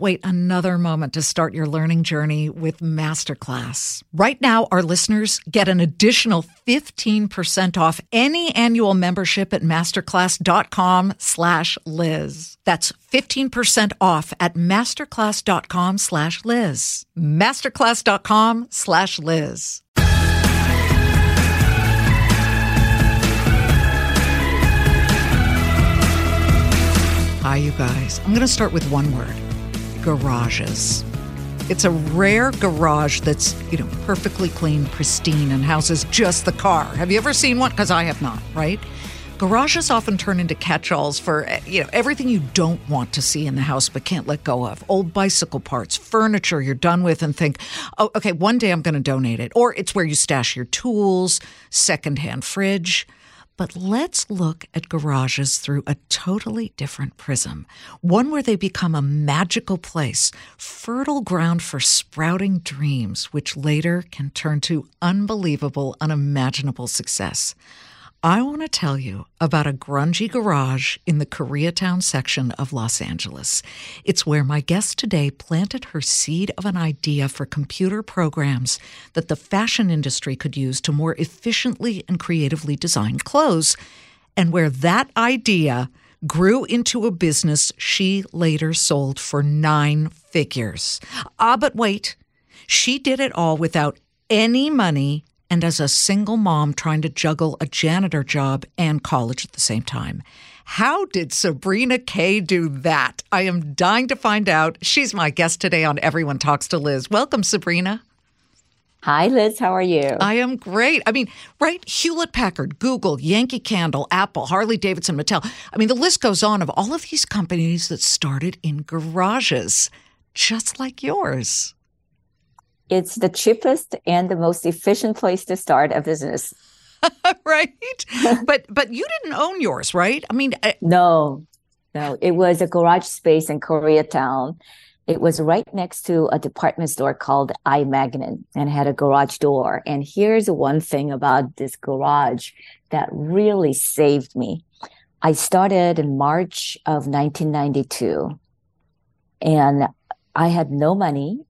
wait another moment to start your learning journey with Masterclass. Right now, our listeners get an additional 15% off any annual membership at masterclass.com slash Liz. That's 15% off at masterclass.com slash Liz. Masterclass.com slash Liz. Hi, you guys. I'm going to start with one word garages. It's a rare garage that's, you know, perfectly clean, pristine, and houses just the car. Have you ever seen one? Because I have not, right? Garages often turn into catch-alls for you know everything you don't want to see in the house but can't let go of. Old bicycle parts, furniture you're done with and think, "Oh, okay, one day I'm going to donate it." Or it's where you stash your tools, secondhand fridge. But let's look at garages through a totally different prism. One where they become a magical place, fertile ground for sprouting dreams, which later can turn to unbelievable, unimaginable success. I want to tell you about a grungy garage in the Koreatown section of Los Angeles. It's where my guest today planted her seed of an idea for computer programs that the fashion industry could use to more efficiently and creatively design clothes, and where that idea grew into a business she later sold for nine figures. Ah, but wait, she did it all without any money and as a single mom trying to juggle a janitor job and college at the same time. How did Sabrina Kay do that? I am dying to find out. She's my guest today on Everyone Talks to Liz. Welcome, Sabrina. Hi, Liz. How are you? I am great. I mean, right? Hewlett Packard, Google, Yankee Candle, Apple, Harley Davidson, Mattel. I mean, the list goes on of all of these companies that started in garages, just like yours it's the cheapest and the most efficient place to start a business. right? but but you didn't own yours, right? I mean, I- no, no, it was a garage space in Koreatown. It was right next to a department store called I Magnin and had a garage door. And here's one thing about this garage that really saved me. I started in March of 1992 and I had no money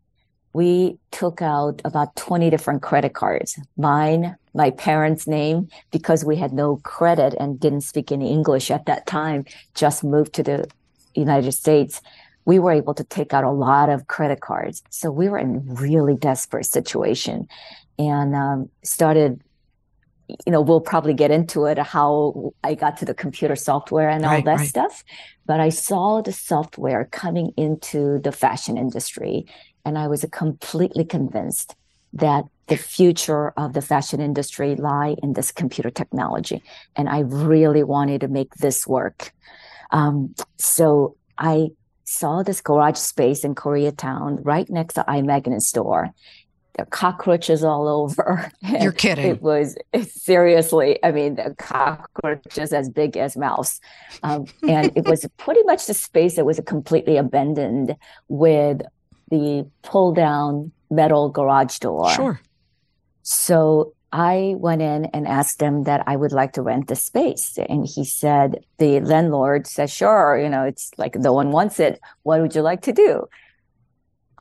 we took out about 20 different credit cards. Mine my parents name because we had no credit and didn't speak any english at that time just moved to the united states. We were able to take out a lot of credit cards. So we were in really desperate situation and um, started you know we'll probably get into it how i got to the computer software and all right, that right. stuff. But i saw the software coming into the fashion industry and I was completely convinced that the future of the fashion industry lie in this computer technology. And I really wanted to make this work. Um, so I saw this garage space in Koreatown right next to iMagnin store. There are cockroaches all over. You're kidding. It was seriously, I mean, the cockroaches as big as mouse. Um, and it was pretty much the space that was completely abandoned with the pull down metal garage door. Sure. So I went in and asked him that I would like to rent the space. And he said, the landlord said, sure, you know, it's like no one wants it. What would you like to do?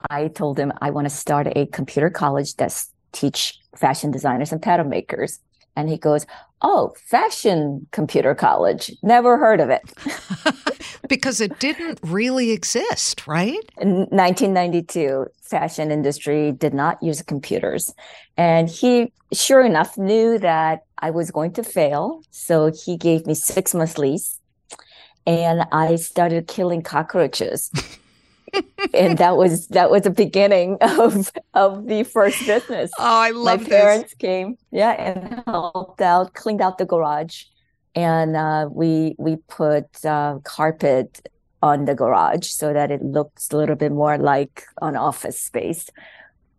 I told him I want to start a computer college that teach fashion designers and pattern makers. And he goes, Oh, fashion computer college. Never heard of it. because it didn't really exist, right? In 1992, fashion industry did not use computers. And he, sure enough, knew that I was going to fail. So he gave me six months lease and I started killing cockroaches. and that was that was the beginning of of the first business. Oh, I love My parents came, yeah, and helped out, cleaned out the garage, and uh, we we put uh, carpet on the garage so that it looks a little bit more like an office space.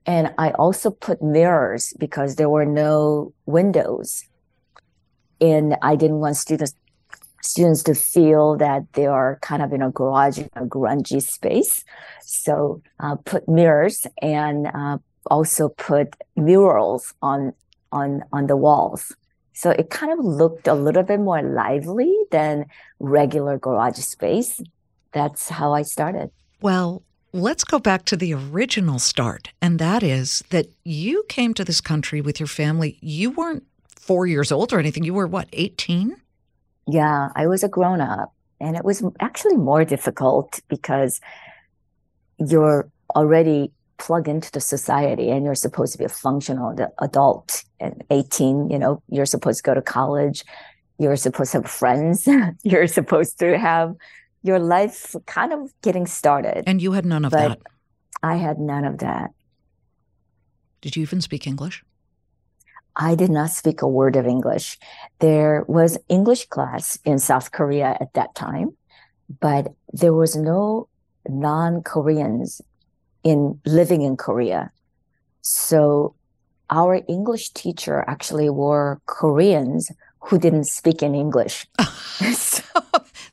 And I also put mirrors because there were no windows. And I didn't want students students to feel that they are kind of in a garage a grungy space. So uh, put mirrors and uh, also put murals on on on the walls. So it kind of looked a little bit more lively than regular garage space. That's how I started. Well, let's go back to the original start, and that is that you came to this country with your family. You weren't four years old or anything. You were what, 18? Yeah, I was a grown up. And it was actually more difficult because you're already plugged into the society and you're supposed to be a functional adult and 18, you know, you're supposed to go to college. You're supposed to have friends. you're supposed to have your life kind of getting started. And you had none of that. I had none of that. Did you even speak English? I did not speak a word of English. There was English class in South Korea at that time, but there was no non-Koreans in living in Korea. So our English teacher actually were Koreans who didn't speak in English. so,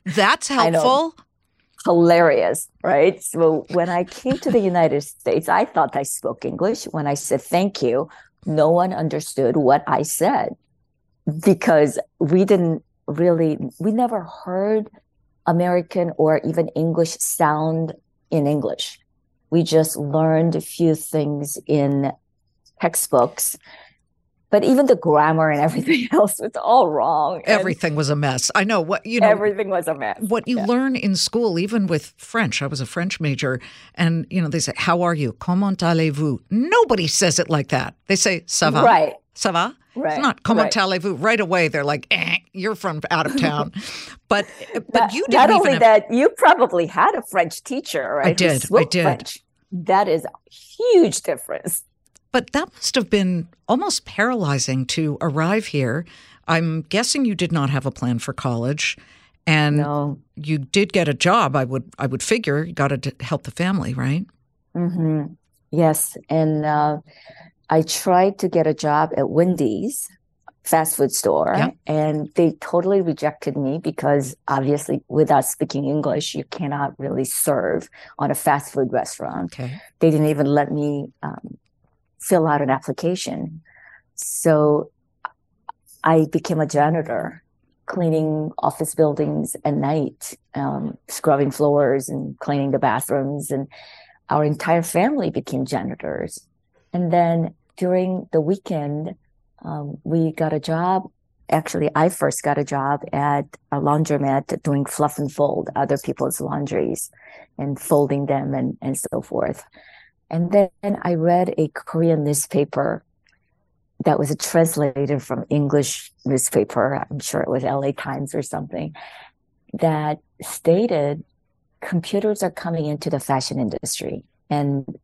That's helpful. Hilarious, right? So when I came to the United States, I thought I spoke English. When I said thank you, no one understood what I said because we didn't really, we never heard American or even English sound in English. We just learned a few things in textbooks but even the grammar and everything else was all wrong. Everything was a mess. I know what you know. Everything was a mess. What you yeah. learn in school, even with French, I was a French major, and you know they say, "How are you? Comment allez-vous?" Nobody says it like that. They say, "Ça va?" Right. Ça va? Right. It's not comment right. allez-vous. Right away, they're like, eh, "You're from out of town." but but not, you didn't not only have... that, you probably had a French teacher, right? I did. I did. French. That is a huge difference. But that must have been almost paralyzing to arrive here. I'm guessing you did not have a plan for college and no. you did get a job. I would I would figure you got to help the family, right? Mm-hmm. Yes, and uh, I tried to get a job at Wendy's fast food store, and they totally rejected me because obviously, without speaking English, you cannot really serve on a fast food restaurant. Okay. They didn't even let me um, fill out an application. So I became a janitor, cleaning office buildings at night, um, scrubbing floors and cleaning the bathrooms. And our entire family became janitors. And then during the weekend, um, we got a job. Actually, I first got a job at a laundromat doing fluff and fold other people's laundries and folding them and, and so forth. And then I read a Korean newspaper that was a translated from English newspaper. I'm sure it was LA Times or something that stated computers are coming into the fashion industry and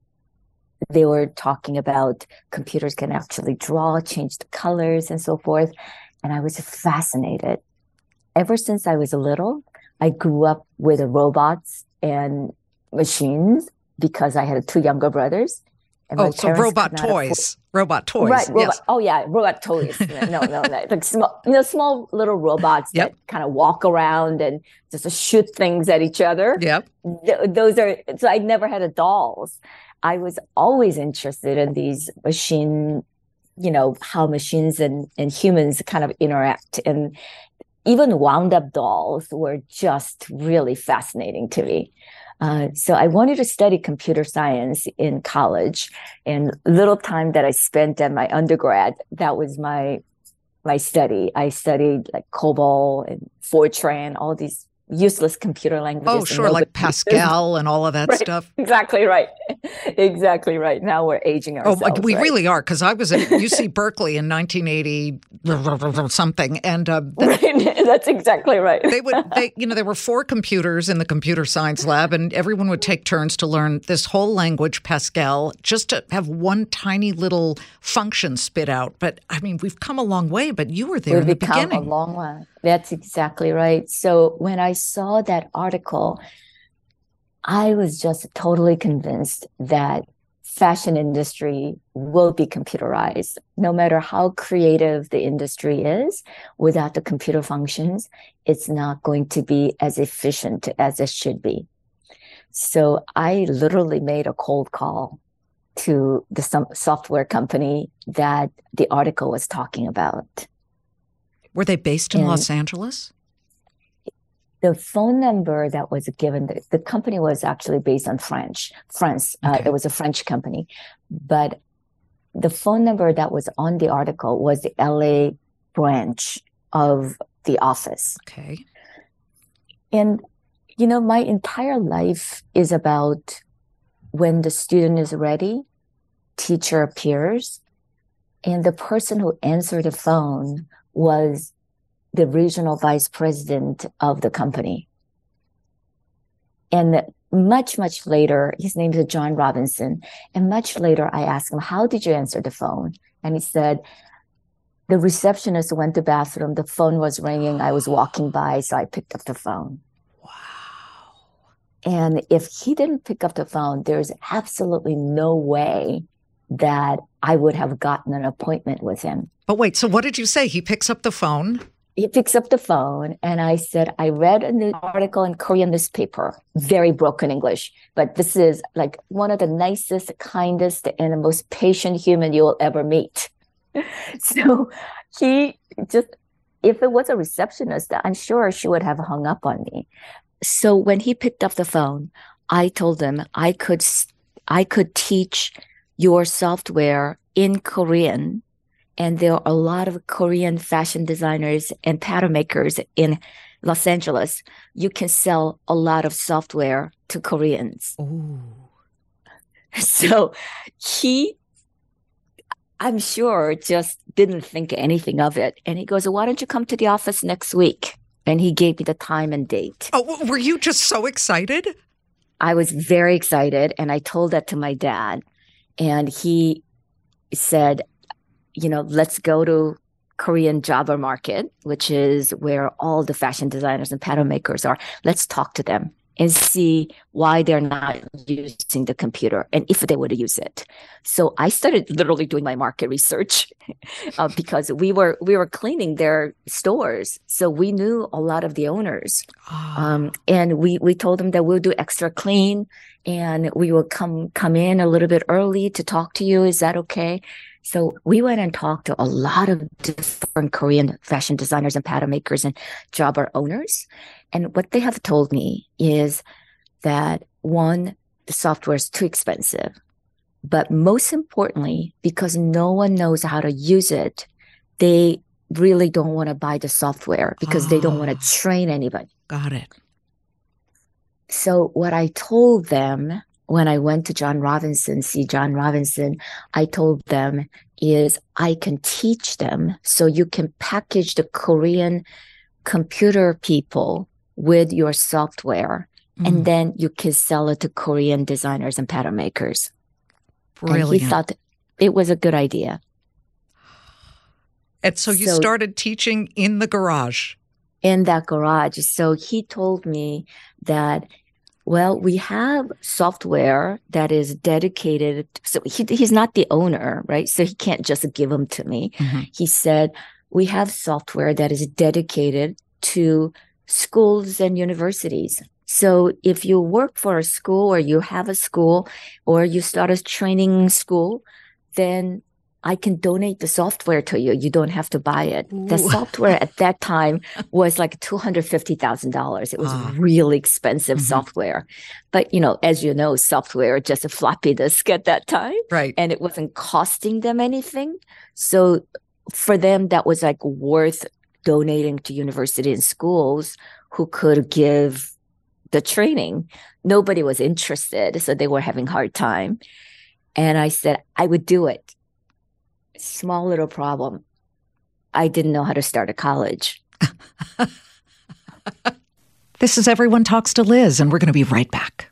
they were talking about computers can actually draw, change the colors and so forth. And I was fascinated. Ever since I was little, I grew up with robots and machines because I had two younger brothers. And oh, so robot toys, robot toys, right? Robot, yes. Oh yeah, robot toys. no, no, no, like small, you know, small little robots yep. that kind of walk around and just shoot things at each other. Yep. Th- those are. So I never had a dolls. I was always interested in these machine, you know, how machines and and humans kind of interact, and even wound up dolls were just really fascinating to me. Uh, so I wanted to study computer science in college and little time that I spent at my undergrad, that was my my study. I studied like COBOL and Fortran, all these useless computer languages. Oh, sure, like Pascal and all of that right. stuff. Exactly right. exactly right. Now we're aging ourselves. Oh, we right? really are because I was at UC Berkeley in 1980 something, and uh, right. that's exactly right. they would, they, you know, there were four computers in the computer science lab, and everyone would take turns to learn this whole language, Pascal, just to have one tiny little function spit out. But I mean, we've come a long way. But you were there We've in the beginning. a long way. That's exactly right. So when I saw that article, I was just totally convinced that fashion industry will be computerized no matter how creative the industry is. Without the computer functions it's not going to be as efficient as it should be. So i literally made a cold call to the software company that the article was talking about Were they based in And- Los Angeles? the phone number that was given the, the company was actually based on french france uh, it was a french company but the phone number that was on the article was the la branch of the office Okay. and you know my entire life is about when the student is ready teacher appears and the person who answered the phone was the regional vice president of the company. And much, much later, his name is John Robinson. And much later, I asked him, How did you answer the phone? And he said, The receptionist went to bathroom. The phone was ringing. I was walking by, so I picked up the phone. Wow. And if he didn't pick up the phone, there's absolutely no way that I would have gotten an appointment with him. But wait, so what did you say? He picks up the phone. he picks up the phone and I said, I read an article in Korean newspaper, very broken English, but this is like one of the nicest, kindest, and the most patient human you will ever meet. So he just, if it was a receptionist, I'm sure she would have hung up on me. So when he picked up the phone, I told him I could, I could teach your software in Korean and there are a lot of Korean fashion designers and pattern makers in Los Angeles. You can sell a lot of software to Koreans. Ooh. So he, I'm sure, just didn't think anything of it. And he goes, Why don't you come to the office next week? And he gave me the time and date. Oh, were you just so excited? I was very excited and I told that to my dad. And he said, you know, let's go to Korean jobber market, which is where all the fashion designers and pattern makers are. Let's talk to them and see why they're not using the computer and if they would use it. So I started literally doing my market research uh, because we were we were cleaning their stores, so we knew a lot of the owners. Ah. Um, and we we told them that we'll do extra clean and we will come come in a little bit early to talk to you. Is that okay? So we went and talked to a lot of different Korean fashion designers and pattern makers and jobber owners. And what they have told me is that one, the software is too expensive. But most importantly, because no one knows how to use it, they really don't want to buy the software because they don't want Ah. to train anybody. Got it. So what I told them when I went to John Robinson, see John Robinson, I told them is I can teach them so you can package the Korean computer people with your software Mm, and then you can sell it to Korean designers and pattern makers. And he thought it was a good idea. And so you So- started teaching in the garage. in that garage. So he told me that, well, we have software that is dedicated. So he, he's not the owner, right? So he can't just give them to me. Mhm. He said, we have software that is dedicated to schools and universities. So if you work for a school or you have a school or you start a training school, then I can donate the software to you. You don't have to buy it. The software at that time was like $250,000. It was Ah. really expensive Mhm. software. But, you know, as you know, software just a floppy disk at that time Right. and it wasn't costing them anything. So for them, that was like worth donating to university and schools who could give the training. Nobody was interested, so they were having hard time. And I said I would do it. Small little problem. I didn't know how to start a college. this is Everyone Talks to Liz, and we're going to be right back.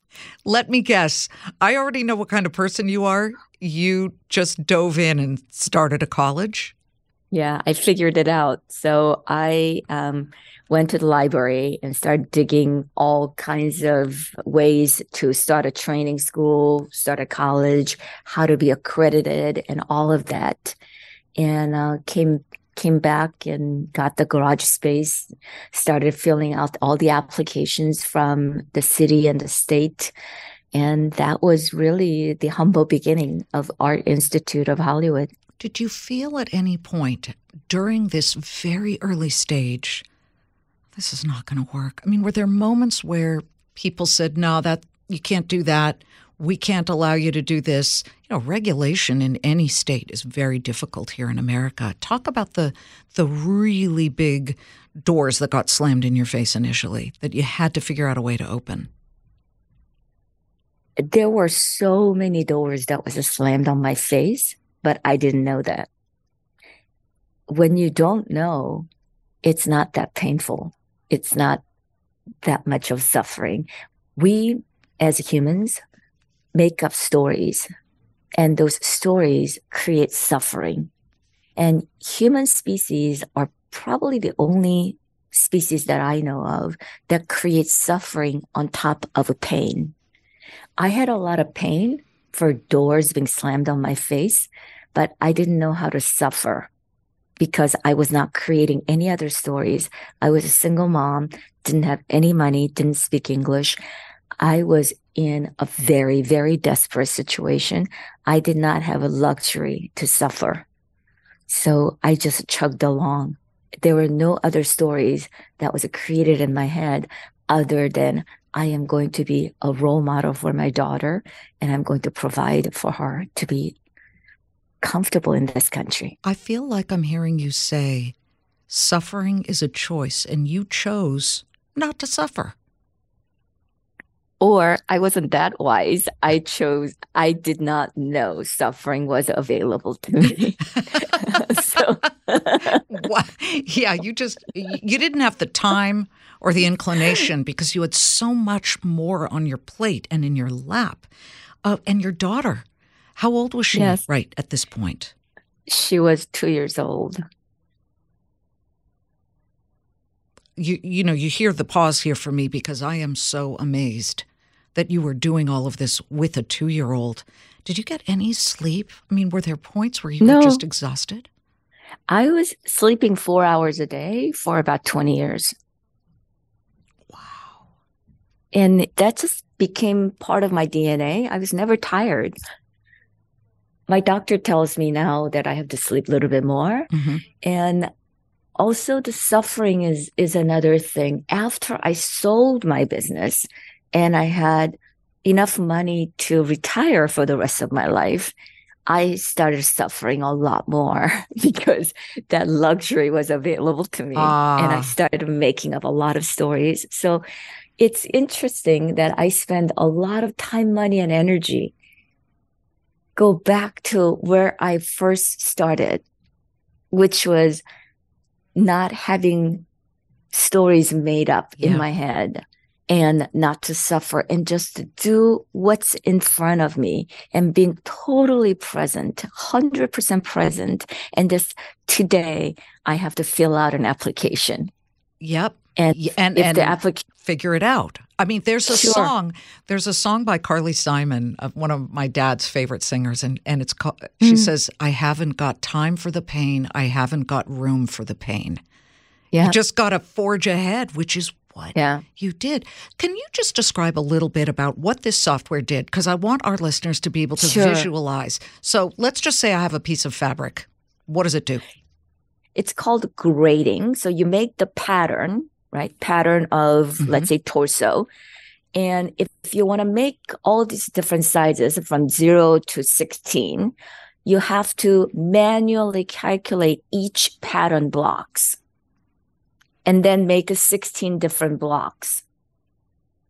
Let me guess. I already know what kind of person you are. You just dove in and started a college? Yeah, I figured it out. So I um, went to the library and started digging all kinds of ways to start a training school, start a college, how to be accredited, and all of that. And uh, came came back and got the garage space, started filling out all the applications from the city and the state. And that was really the humble beginning of Art Institute of Hollywood. Did you feel at any point during this very early stage, this is not going to work? I mean, were there moments where people said, no, that you can't do that? We can't allow you to do this. You know, regulation in any state is very difficult here in America. Talk about the the really big doors that got slammed in your face initially that you had to figure out a way to open. There were so many doors that was slammed on my face, but I didn't know that. When you don't know, it's not that painful. It's not that much of suffering. We as humans make up stories and those stories create suffering. And human species are probably the only species that I know of that creates suffering on top of a pain. I had a lot of pain for doors being slammed on my face, but I didn't know how to suffer because I was not creating any other stories. I was a single mom, didn't have any money, didn't speak English. I was in a very, very desperate situation. I did not have a luxury to suffer. So I just chugged along. There were no other stories that was created in my head other than I am going to be a role model for my daughter and I'm going to provide for her to be comfortable in this country. I feel like I'm hearing you say suffering is a choice and you chose not to suffer. Or I wasn't that wise. I chose, I did not know suffering was available to me. so, yeah, you just, you didn't have the time or the inclination because you had so much more on your plate and in your lap. Uh, and your daughter, how old was she yes. right at this point? She was two years old. You, you know, you hear the pause here for me because I am so amazed that you were doing all of this with a two year old. Did you get any sleep? I mean, were there points where you no. were just exhausted? I was sleeping four hours a day for about 20 years. Wow. And that just became part of my DNA. I was never tired. My doctor tells me now that I have to sleep a little bit more. Mm-hmm. And also the suffering is is another thing. After I sold my business and I had enough money to retire for the rest of my life, I started suffering a lot more because that luxury was available to me. Ah. And I started making up a lot of stories. So it's interesting that I spend a lot of time, money, and energy go back to where I first started which was not having stories made up Yeah. in my head and not to suffer and just to do what's in front of me and being totally present, 100% present. And just today, I have to fill out an application. Yep. And And if and the application, figure it out. I mean, there's a Sure. song. There's a song by Carly Simon, uh, one of my dad's favorite singers, and and it's called. She Mm. says, "I haven't got time for the pain. I haven't got room for the pain. yeah, You just got to forge ahead, which is what yeah. you did. Can you just describe a little bit about what this software did? Because I want our listeners to be able to Sure. visualize. So let's just say I have a piece of fabric. What does it do? it's called grading. So you make the pattern, right? Pattern of, Mhm. let's say, torso. And if, if you want to make all these different sizes from zero to 16, you have to manually calculate each pattern blocks and then make a 16 different blocks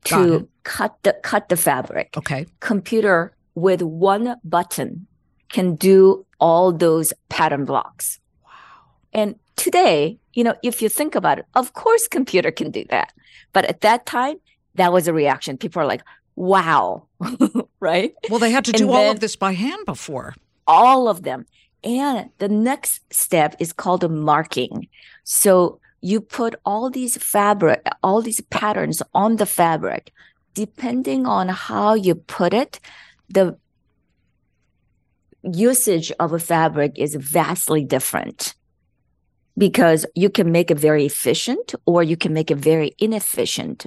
to cut the cut the fabric Okay. computer with one button can do all those pattern blocks. Wow. And today, you know, if you think about it, of course computer can do that. But at that time, that was a reaction. People are like, wow, right? Well, they had to And do all of this by hand before. All of them. And the next step is called a marking. So you put all these fabric, all these patterns on the fabric. Depending on how you put it, the usage of a fabric is vastly different because you can make it very efficient or you can make it very inefficient.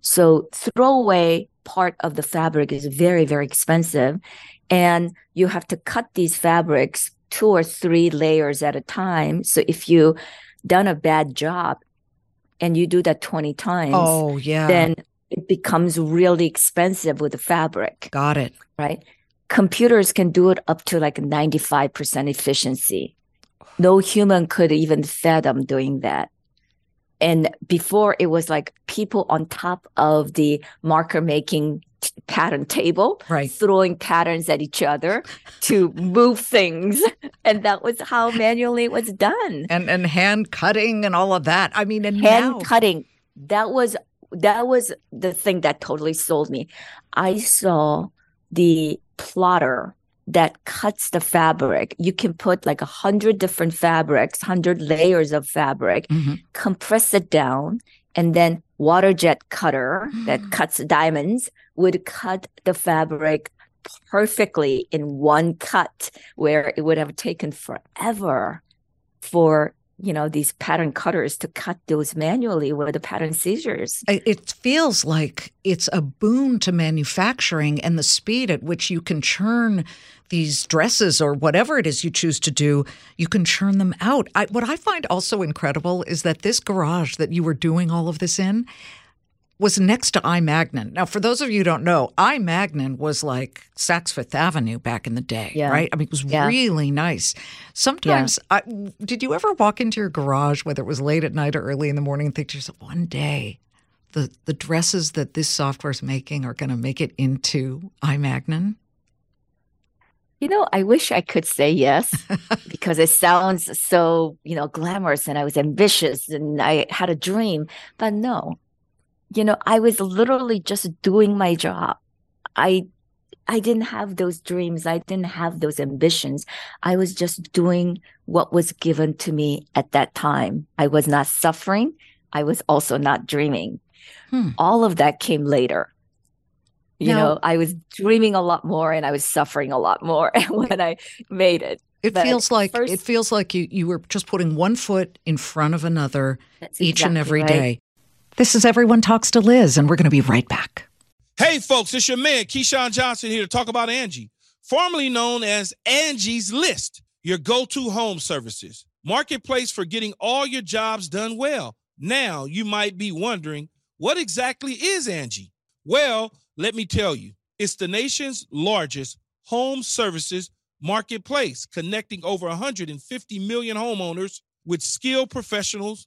So throwaway part of the fabric is very, very expensive. And you have to cut these fabrics two or three layers at a time. So if you done a bad job and you do that 20 times, Oh, yeah. then it becomes really expensive with the fabric, Got it. right? Computers can do it up to like 95% efficiency. No human could even fathom doing that. And before it was like people on top of the marker making pattern table, Right. throwing patterns at each other to move things. And that was how manually it was done. And and hand cutting and all of that. I mean, and Hand now, cutting. That was that was the thing that totally sold me. I saw the plotter that cuts the fabric. You can put like a hundred different fabrics, hundred layers of fabric, Mhm. compress it down, and then water jet cutter that mm. cuts diamonds would cut the fabric perfectly in one cut where it would have taken forever for you know these pattern cutters to cut those manually with the pattern scissors it feels like it's a boon to manufacturing and the speed at which you can churn these dresses or whatever it is you choose to do, you can churn them out. I, what I find also incredible is that this garage that you were doing all of this in was next to I-Magnin. Now, for those of you who don't know, I-Magnin was like Saks Fifth Avenue back in the day, Yeah. right? I mean, it was Yeah. really nice. Sometimes, I, did you ever walk into your garage, whether it was late at night or early in the morning, and think to yourself, one day, the the dresses that this software is making are going to make it into I-Magnin? you know i wish i could say yes because it sounds so you know glamorous and i was ambitious and i had a dream but no you know i was literally just doing my job. I i didn't have those dreams. I didn't have those ambitions. I was just doing what was given to me at that time. I was not suffering. I was also not dreaming. Hmm. all of that came later. You Now- know i was dreaming a lot more and i was suffering a lot more when i made it. It But feels like first- it feels like you you were just putting one foot in front of another each and exactly every right. day. This is Everyone Talks to Liz, and we're going to be right back. Hey, folks, it's your man, Keyshawn Johnson, here to talk about Angie, formerly known as Angie's List, your go to home services. Marketplace for getting all your jobs done well. Now, you might be wondering, what exactly is Angie? Well, let me tell you, it's the nation's largest home services marketplace, connecting over 150 million homeowners with skilled professionals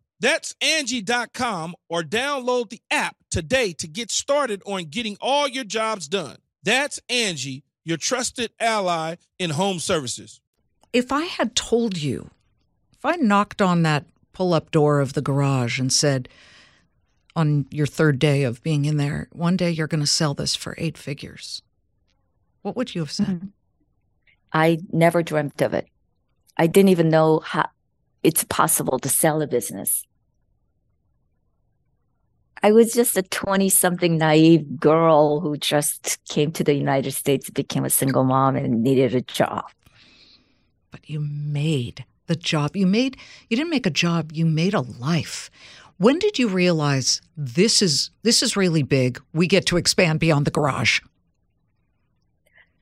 That's Angie.com or download the app today to get started on getting all your jobs done. That's Angie, your trusted ally in home services. If I had told you, if I knocked on that pull up door of the garage and said, on your third day of being in there, one day you're going to sell this for eight figures. What would you have said? Mm-hmm. I never dreamt of it. I didn't even know how it's possible to sell a business. I was just a 20 something naive girl who just came to the United States, became a single mom, and needed a job. But you made the job. You made, you didn't make a job, you made a life. When did you realize this is this is really big? We get to expand beyond the garage.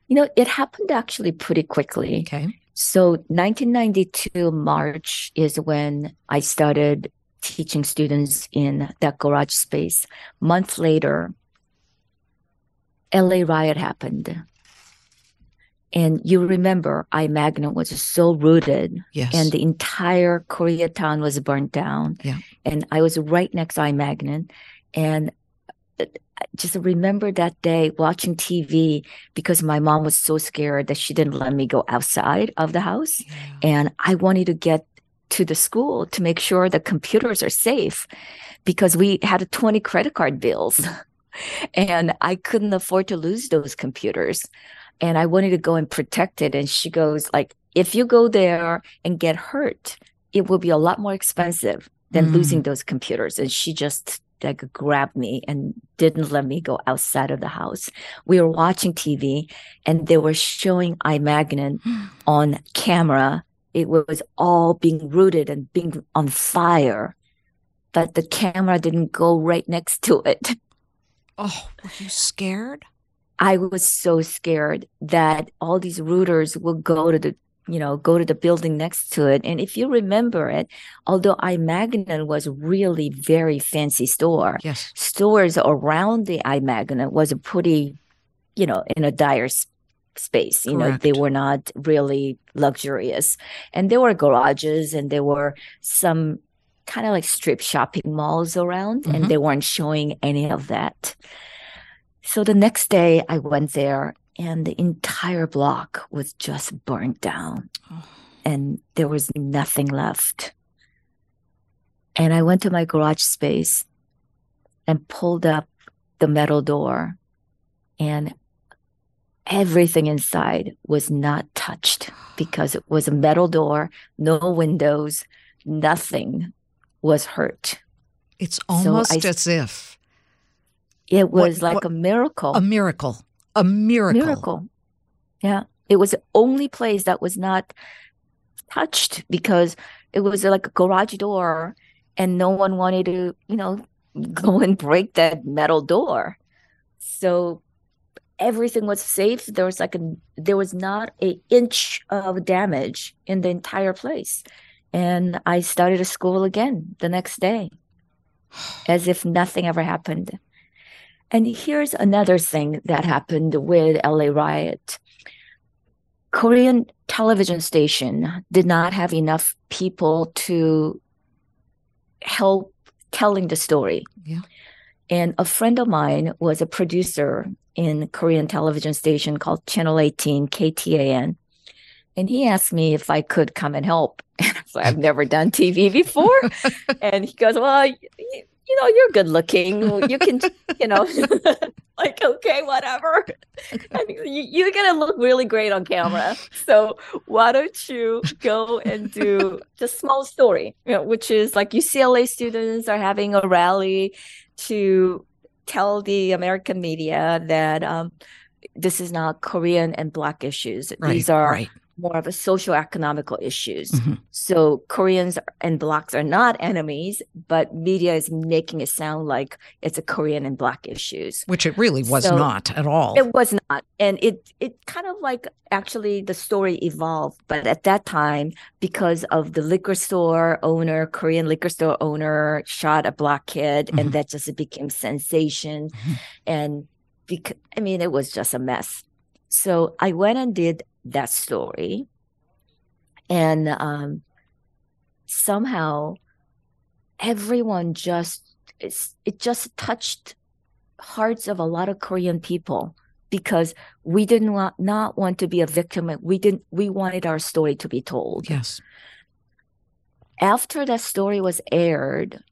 You know, it happened actually pretty quickly. Okay. So 1992 March is when I started teaching students in that garage space. Month later, LA riot happened. And you remember I-Magnin was so rooted yes. and the entire Koreatown was burnt down. Yeah. And I was right next to I-Magnin and uh, just remember that day watching TV because my mom was so scared that she didn't let me go outside of the house. Yeah. And I wanted to get to the school to make sure the computers are safe because we had 20 credit card bills and I couldn't afford to lose those computers and I wanted to go and protect it. And she goes like, if you go there and get hurt, it will be a lot more expensive than mm. losing those computers. And she just like grabbed me and didn't let me go outside of the house. We were watching TV and they were showing I-Magnin on camera. It was all being rooted and being on fire, but the camera didn't go right next to it. Oh, were you scared? I was so scared that all these rooters will go to the you know go to the building next to it and if you remember it although I-Magnin was really very fancy store yes stores around the I-Magnin was a pretty you know in a dire space you Correct. know they were not really luxurious and there were garages and there were some kind of like strip shopping malls around mm-hmm. and they weren't showing any of that so the next day I went there and the entire block was just burnt down oh. and there was nothing left. And I went to my garage space and pulled up the metal door and everything inside was not touched because it was a metal door, no windows, nothing was hurt. It's almost so I, as if it was what, like what, a miracle. A miracle. A miracle. Miracle. Yeah. It was the only place that was not touched because it was like a garage door and no one wanted to, you know, go and break that metal door. So everything was safe. There was like a there was not an inch of damage in the entire place. And I started a school again the next day as if nothing ever happened. And here's another thing that happened with LA Riot. Korean television station did not have enough people to help telling the story. Yeah. And a friend of mine was a producer in Korean television station called Channel 18 KTAN. And he asked me if I could come and help. And I've never done TV before. and he goes, Well, you know, you're good looking. You can, you know, like, okay, whatever. I mean, you, are going to look really great on camera. So why don't you go and do the small story, you know, which is like UCLA students are having a rally to tell the American media that um, this is not Korean and Black issues. Right, These are right more of a social economical issues. Mm-hmm. So Koreans and blacks are not enemies, but media is making it sound like it's a Korean and black issues. Which it really was so not at all. It was not. And it it kind of like actually the story evolved, but at that time because of the liquor store owner, Korean liquor store owner shot a black kid mm-hmm. and that just became sensation mm-hmm. and because I mean it was just a mess. So I went and did that story. And um, somehow everyone just it just touched hearts of a lot of Korean people because we didn't want not want to be a victim. We didn't we wanted our story to be told. Yes. After that story was aired,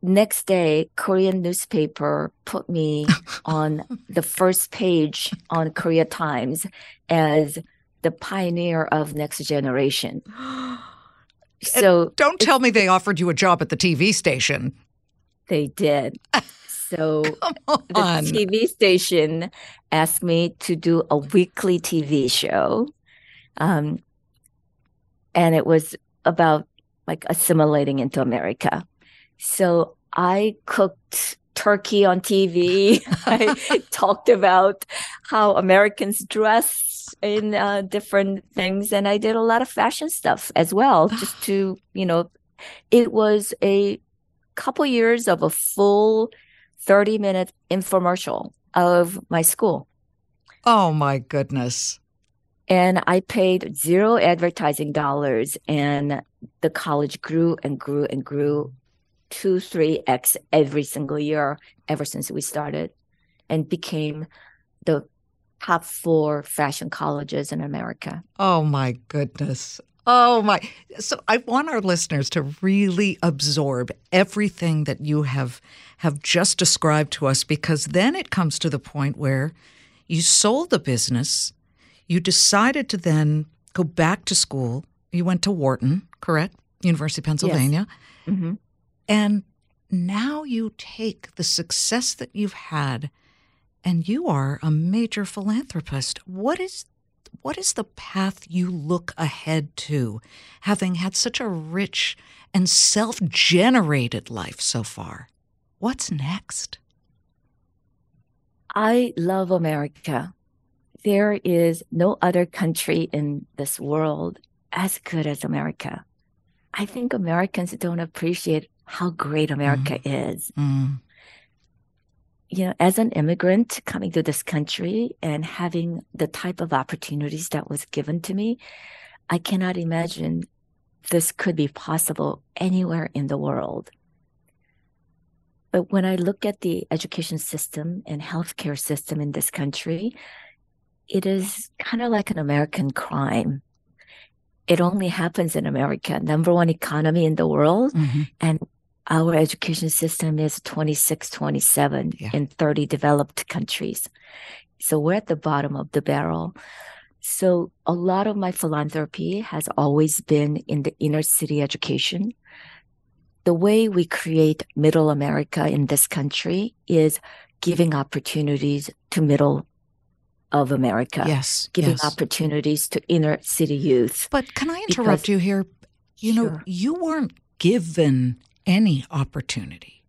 next day korean newspaper put me on the first page on korea times as the pioneer of next generation. So don't tell me they offered you a job at the tv station. They did. So the tv station asked me to do a weekly tv show um, and it was about like assimilating into america so I cooked turkey on TV. I talked about how Americans dress in uh, different things, and I did a lot of fashion stuff as well, just to you know, it was a couple years of a full thirty minute infomercial of my school. Oh my goodness. And I paid zero advertising dollars, and the college grew and grew and grew two, three X every single year ever since we started and became the top four fashion colleges in America. Oh my goodness. Oh my. So I want our listeners to really absorb everything that you have have just described to us because then it comes to the point where you sold the business, you decided to then go back to school. You went to Wharton, correct? University of Pennsylvania. Yes. Mm-hmm. And now you take the success that you've had and you are a major philanthropist. What is what is the path you look ahead to, having had such a rich and self generated life so far? What's next? I love America. There is no other country in this world as good as America. I think Americans don't appreciate how great America mm. is. Mm. You know, as an immigrant coming to this country and having the type of opportunities that was given to me, I cannot imagine this could be possible anywhere in the world. But when I look at the education system and healthcare system in this country, it is kind of like an American crime. It only happens in America, number one economy in the world. Mm-hmm. And our education system is 26, 27 yeah. in 30 developed countries. So we're at the bottom of the barrel. So a lot of my philanthropy has always been in the inner city education. The way we create middle America in this country is giving opportunities to middle of America. Yes. Giving yes. opportunities to inner city youth. But can I interrupt because, you here? You sure. know, you weren't given any opportunity?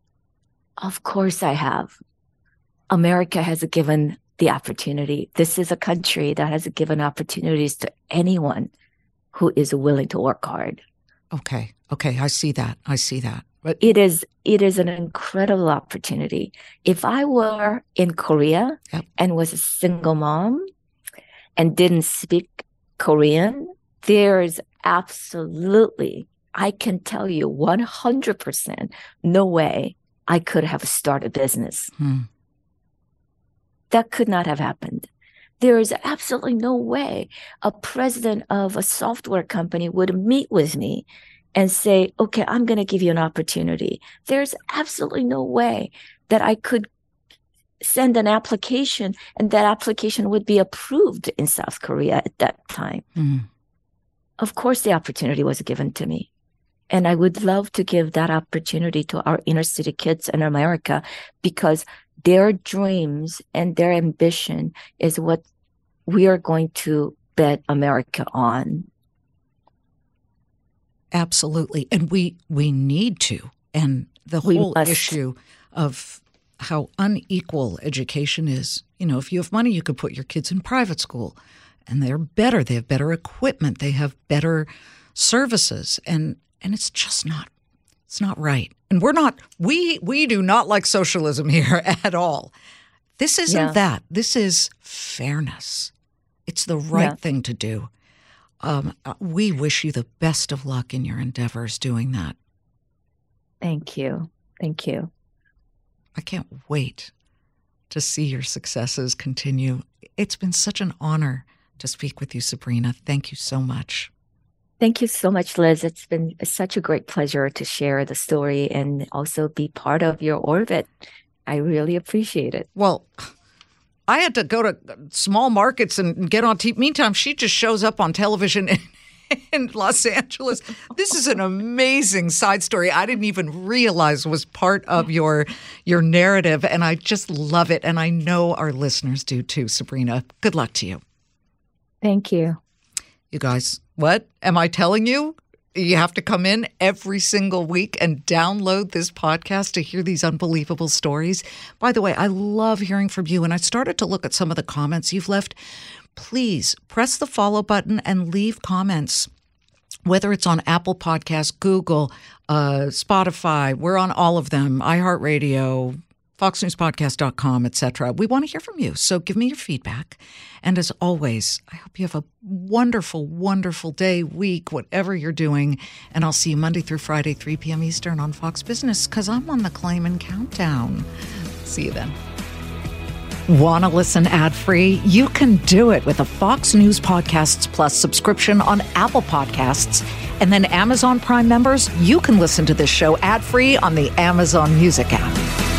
Of course, I have. America has given the opportunity. This is a country that has given opportunities to anyone who is willing to work hard. Okay. Okay. I see that. I see that. But it is it is an incredible opportunity. If I were in Korea yep. and was a single mom and didn't speak Korean, there's absolutely I can tell you 100% no way I could have started a business. Hmm. That could not have happened. There is absolutely no way a president of a software company would meet with me and say, okay, I'm going to give you an opportunity. There's absolutely no way that I could send an application and that application would be approved in South Korea at that time. Mm. Of course, the opportunity was given to me. And I would love to give that opportunity to our inner city kids in America because their dreams and their ambition is what we are going to bet America on. Absolutely. And we we need to. And the whole issue of how unequal education is. You know, if you have money, you could put your kids in private school and they're better. They have better equipment. They have better services. And and it's just not it's not right. And we're not we we do not like socialism here at all. This isn't yeah. that. This is fairness. It's the right yeah. thing to do. Um, uh, we wish you the best of luck in your endeavors doing that. Thank you. Thank you. I can't wait to see your successes continue. It's been such an honor to speak with you, Sabrina. Thank you so much. Thank you so much, Liz. It's been such a great pleasure to share the story and also be part of your orbit. I really appreciate it. Well, I had to go to small markets and get on TV. Meantime, she just shows up on television in, in Los Angeles. This is an amazing side story. I didn't even realize was part of your your narrative, and I just love it. And I know our listeners do too. Sabrina, good luck to you. Thank you. You guys, what am I telling you? You have to come in every single week and download this podcast to hear these unbelievable stories. By the way, I love hearing from you. And I started to look at some of the comments you've left. Please press the follow button and leave comments whether it's on Apple Podcasts, Google, uh, Spotify, we're on all of them, iHeartRadio, foxnewspodcast.com, etc. We want to hear from you. So give me your feedback. And as always, I hope you have a wonderful, wonderful day, week, whatever you're doing. And I'll see you Monday through Friday, 3 p.m. Eastern on Fox Business because I'm on the Claman Countdown. See you then. Want to listen ad free? You can do it with a Fox News Podcasts Plus subscription on Apple Podcasts. And then Amazon Prime members, you can listen to this show ad free on the Amazon Music app.